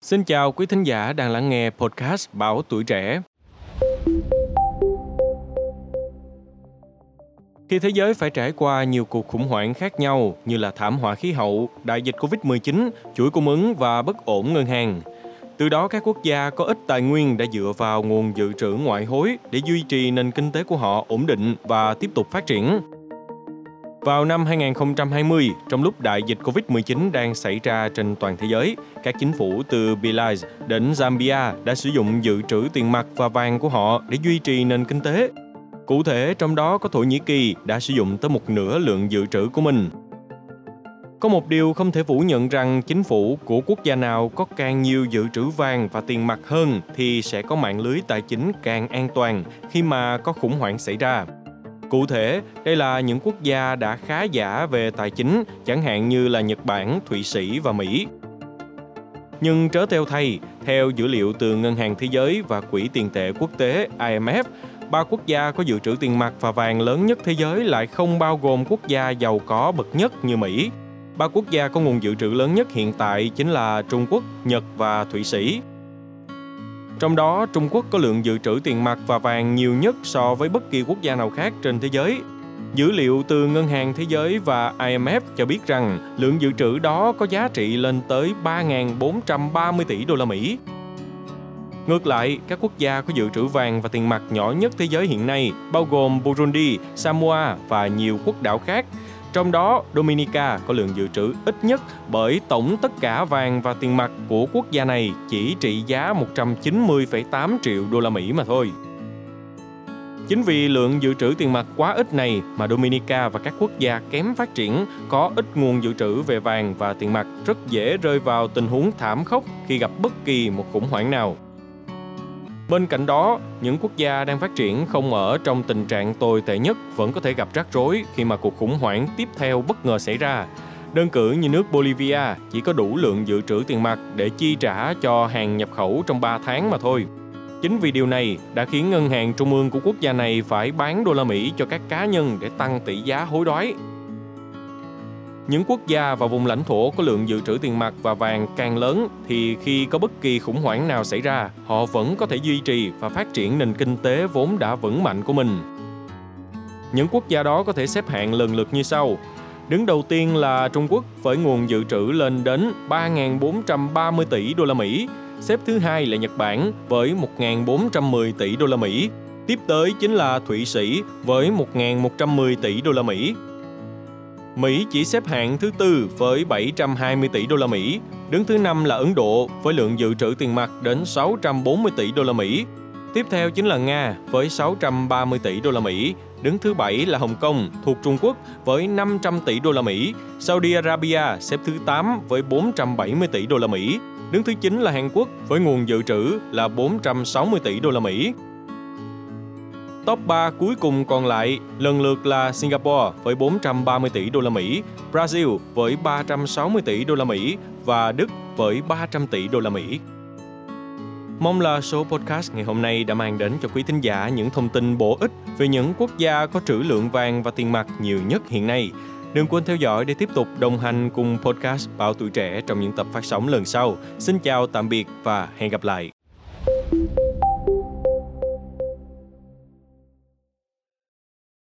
Xin chào quý thính giả đang lắng nghe podcast Bảo Tuổi Trẻ. Khi thế giới phải trải qua nhiều cuộc khủng hoảng khác nhau như là thảm họa khí hậu, đại dịch Covid-19, chuỗi cung ứng và bất ổn ngân hàng, từ đó các quốc gia có ít tài nguyên đã dựa vào nguồn dự trữ ngoại hối để duy trì nền kinh tế của họ ổn định và tiếp tục phát triển. Vào năm 2020, trong lúc đại dịch Covid-19 đang xảy ra trên toàn thế giới, các chính phủ từ Belize đến Zambia đã sử dụng dự trữ tiền mặt và vàng của họ để duy trì nền kinh tế. Cụ thể, trong đó có Thổ Nhĩ Kỳ đã sử dụng tới một nửa lượng dự trữ của mình. Có một điều không thể phủ nhận rằng chính phủ của quốc gia nào có càng nhiều dự trữ vàng và tiền mặt hơn thì sẽ có mạng lưới tài chính càng an toàn khi mà có khủng hoảng xảy ra. Cụ thể, đây là những quốc gia đã khá giả về tài chính, chẳng hạn như là Nhật Bản, Thụy Sĩ và Mỹ. Nhưng trớ theo thay, theo dữ liệu từ Ngân hàng Thế giới và Quỹ tiền tệ quốc tế IMF, ba quốc gia có dự trữ tiền mặt và vàng lớn nhất thế giới lại không bao gồm quốc gia giàu có bậc nhất như Mỹ. Ba quốc gia có nguồn dự trữ lớn nhất hiện tại chính là Trung Quốc, Nhật và Thụy Sĩ. Trong đó, Trung Quốc có lượng dự trữ tiền mặt và vàng nhiều nhất so với bất kỳ quốc gia nào khác trên thế giới. Dữ liệu từ Ngân hàng Thế giới và IMF cho biết rằng lượng dự trữ đó có giá trị lên tới 3.430 tỷ đô la Mỹ. Ngược lại, các quốc gia có dự trữ vàng và tiền mặt nhỏ nhất thế giới hiện nay, bao gồm Burundi, Samoa và nhiều quốc đảo khác, trong đó, Dominica có lượng dự trữ ít nhất bởi tổng tất cả vàng và tiền mặt của quốc gia này chỉ trị giá 190,8 triệu đô la Mỹ mà thôi. Chính vì lượng dự trữ tiền mặt quá ít này mà Dominica và các quốc gia kém phát triển có ít nguồn dự trữ về vàng và tiền mặt rất dễ rơi vào tình huống thảm khốc khi gặp bất kỳ một khủng hoảng nào. Bên cạnh đó, những quốc gia đang phát triển không ở trong tình trạng tồi tệ nhất vẫn có thể gặp rắc rối khi mà cuộc khủng hoảng tiếp theo bất ngờ xảy ra. Đơn cử như nước Bolivia chỉ có đủ lượng dự trữ tiền mặt để chi trả cho hàng nhập khẩu trong 3 tháng mà thôi. Chính vì điều này đã khiến ngân hàng trung ương của quốc gia này phải bán đô la Mỹ cho các cá nhân để tăng tỷ giá hối đoái. Những quốc gia và vùng lãnh thổ có lượng dự trữ tiền mặt và vàng càng lớn thì khi có bất kỳ khủng hoảng nào xảy ra, họ vẫn có thể duy trì và phát triển nền kinh tế vốn đã vững mạnh của mình. Những quốc gia đó có thể xếp hạng lần lượt như sau. Đứng đầu tiên là Trung Quốc với nguồn dự trữ lên đến 3.430 tỷ đô la Mỹ. Xếp thứ hai là Nhật Bản với 1.410 tỷ đô la Mỹ. Tiếp tới chính là Thụy Sĩ với 1.110 tỷ đô la Mỹ. Mỹ chỉ xếp hạng thứ tư với 720 tỷ đô la Mỹ, đứng thứ năm là Ấn Độ với lượng dự trữ tiền mặt đến 640 tỷ đô la Mỹ. Tiếp theo chính là Nga với 630 tỷ đô la Mỹ, đứng thứ bảy là Hồng Kông thuộc Trung Quốc với 500 tỷ đô la Mỹ, Saudi Arabia xếp thứ 8 với 470 tỷ đô la Mỹ, đứng thứ 9 là Hàn Quốc với nguồn dự trữ là 460 tỷ đô la Mỹ. Top 3 cuối cùng còn lại lần lượt là Singapore với 430 tỷ đô la Mỹ, Brazil với 360 tỷ đô la Mỹ và Đức với 300 tỷ đô la Mỹ. Mong là số podcast ngày hôm nay đã mang đến cho quý thính giả những thông tin bổ ích về những quốc gia có trữ lượng vàng và tiền mặt nhiều nhất hiện nay. Đừng quên theo dõi để tiếp tục đồng hành cùng podcast Bảo Tuổi Trẻ trong những tập phát sóng lần sau. Xin chào, tạm biệt và hẹn gặp lại.